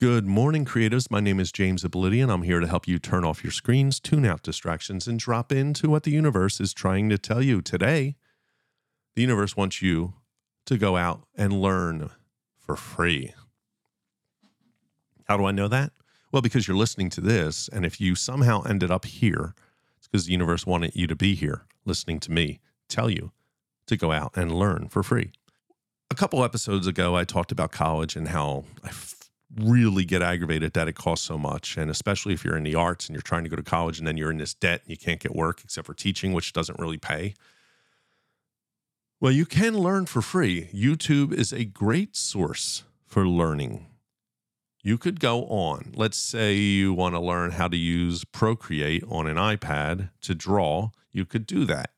Good morning, creatives. My name is James Ippoliti. I'm here to help you turn off your screens, tune out distractions, and drop into what the universe is trying to tell you. Today, the universe wants you to go out and learn for free. How do I know that? Well, because you're listening to this, and if you somehow ended up here, it's because the universe wanted you to be here listening to me tell you to go out and learn for free. A couple episodes ago, I talked about college and how I really get aggravated that it costs so much. And especially if you're in the arts and you're trying to go to college and then you're in this debt and you can't get work except for teaching, which doesn't really pay. Well, you can learn for free. YouTube is a great source for learning. You could go on, let's say you want to learn how to use Procreate on an iPad to draw, you could do that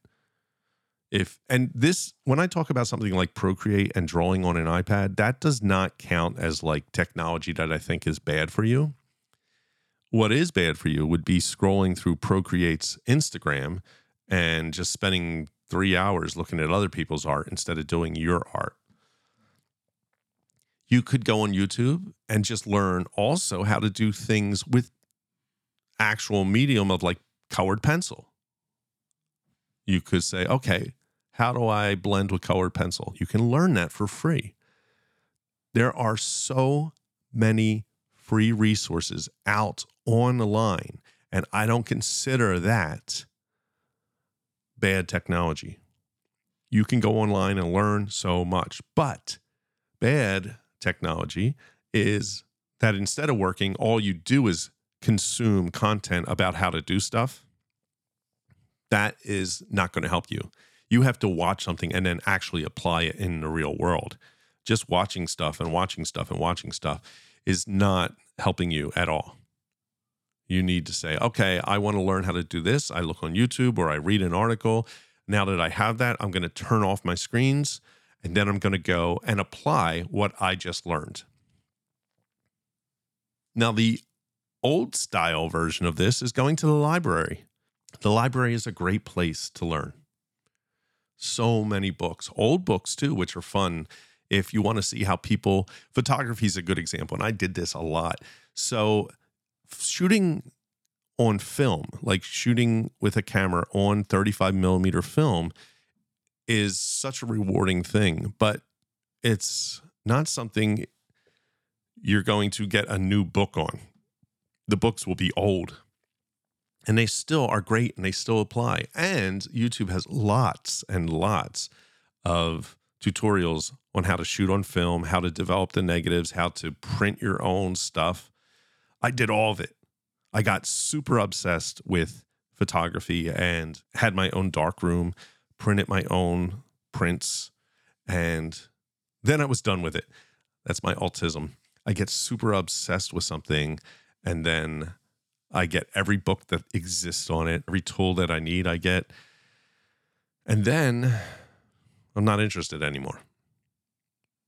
if and this when i talk about something like procreate and drawing on an ipad that does not count as like technology that i think is bad for you. What is bad for you would be scrolling through procreate's instagram and just spending three hours looking at other people's art instead of doing your art. You could go on youtube and just learn also how to do things with actual medium of like colored pencil. You could say, okay, how do I blend with colored pencil? You can learn that for free. There are so many free resources out on the line, and I don't consider that bad technology. You can go online and learn so much, but bad technology is that instead of working, all you do is consume content about how to do stuff. That is not going to help you you have to watch something and then actually apply it in the real world. Just watching stuff and watching stuff and watching stuff is not helping you at all. You need to say, okay, I want to learn how to do this. I look on YouTube or I read an article. Now that I have that, I'm going to turn off my screens and then I'm going to go and apply what I just learned. Now, the old style version of this is going to the library. The library is a great place to learn so many books, old books too, which are fun. If you want to see how people, photography is a good example, and I did this a lot. So, shooting on film, like shooting with a camera on 35 millimeter film, is such a rewarding thing, but it's not something you're going to get a new book on. The books will be old and they still are great and they still apply. And YouTube has lots and lots of tutorials on how to shoot on film, how to develop the negatives, how to print your own stuff. I did all of it. I got super obsessed with photography and had my own dark room, printed my own prints, and then I was done with it. That's my autism. I get super obsessed with something and then I get every book that exists on it, every tool that I need, I get. And then I'm not interested anymore.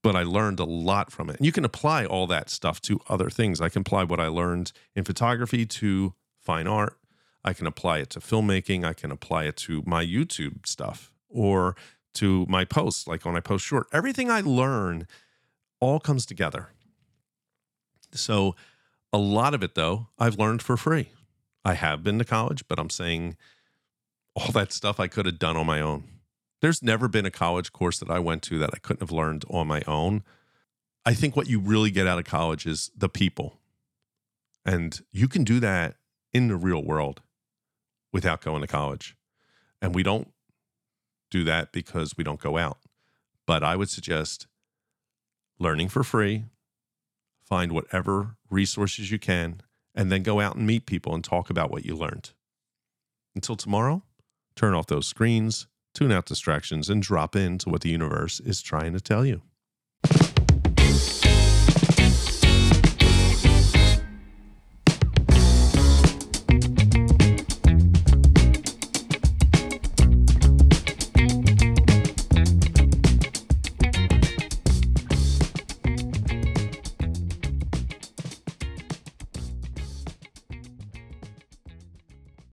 But I learned a lot from it. And you can apply all that stuff to other things. I can apply what I learned in photography to fine art. I can apply it to filmmaking. I can apply it to my YouTube stuff or to my posts, like when I post short. Everything I learn all comes together. So a lot of it, though, I've learned for free. I have been to college, but I'm saying all that stuff I could have done on my own. There's never been a college course that I went to that I couldn't have learned on my own. I think what you really get out of college is the people. And you can do that in the real world without going to college. And we don't do that because we don't go out. But I would suggest learning for free, find whatever resources you can, and then go out and meet people and talk about what you learned. Until tomorrow, turn off those screens, tune out distractions, and drop into what the universe is trying to tell you.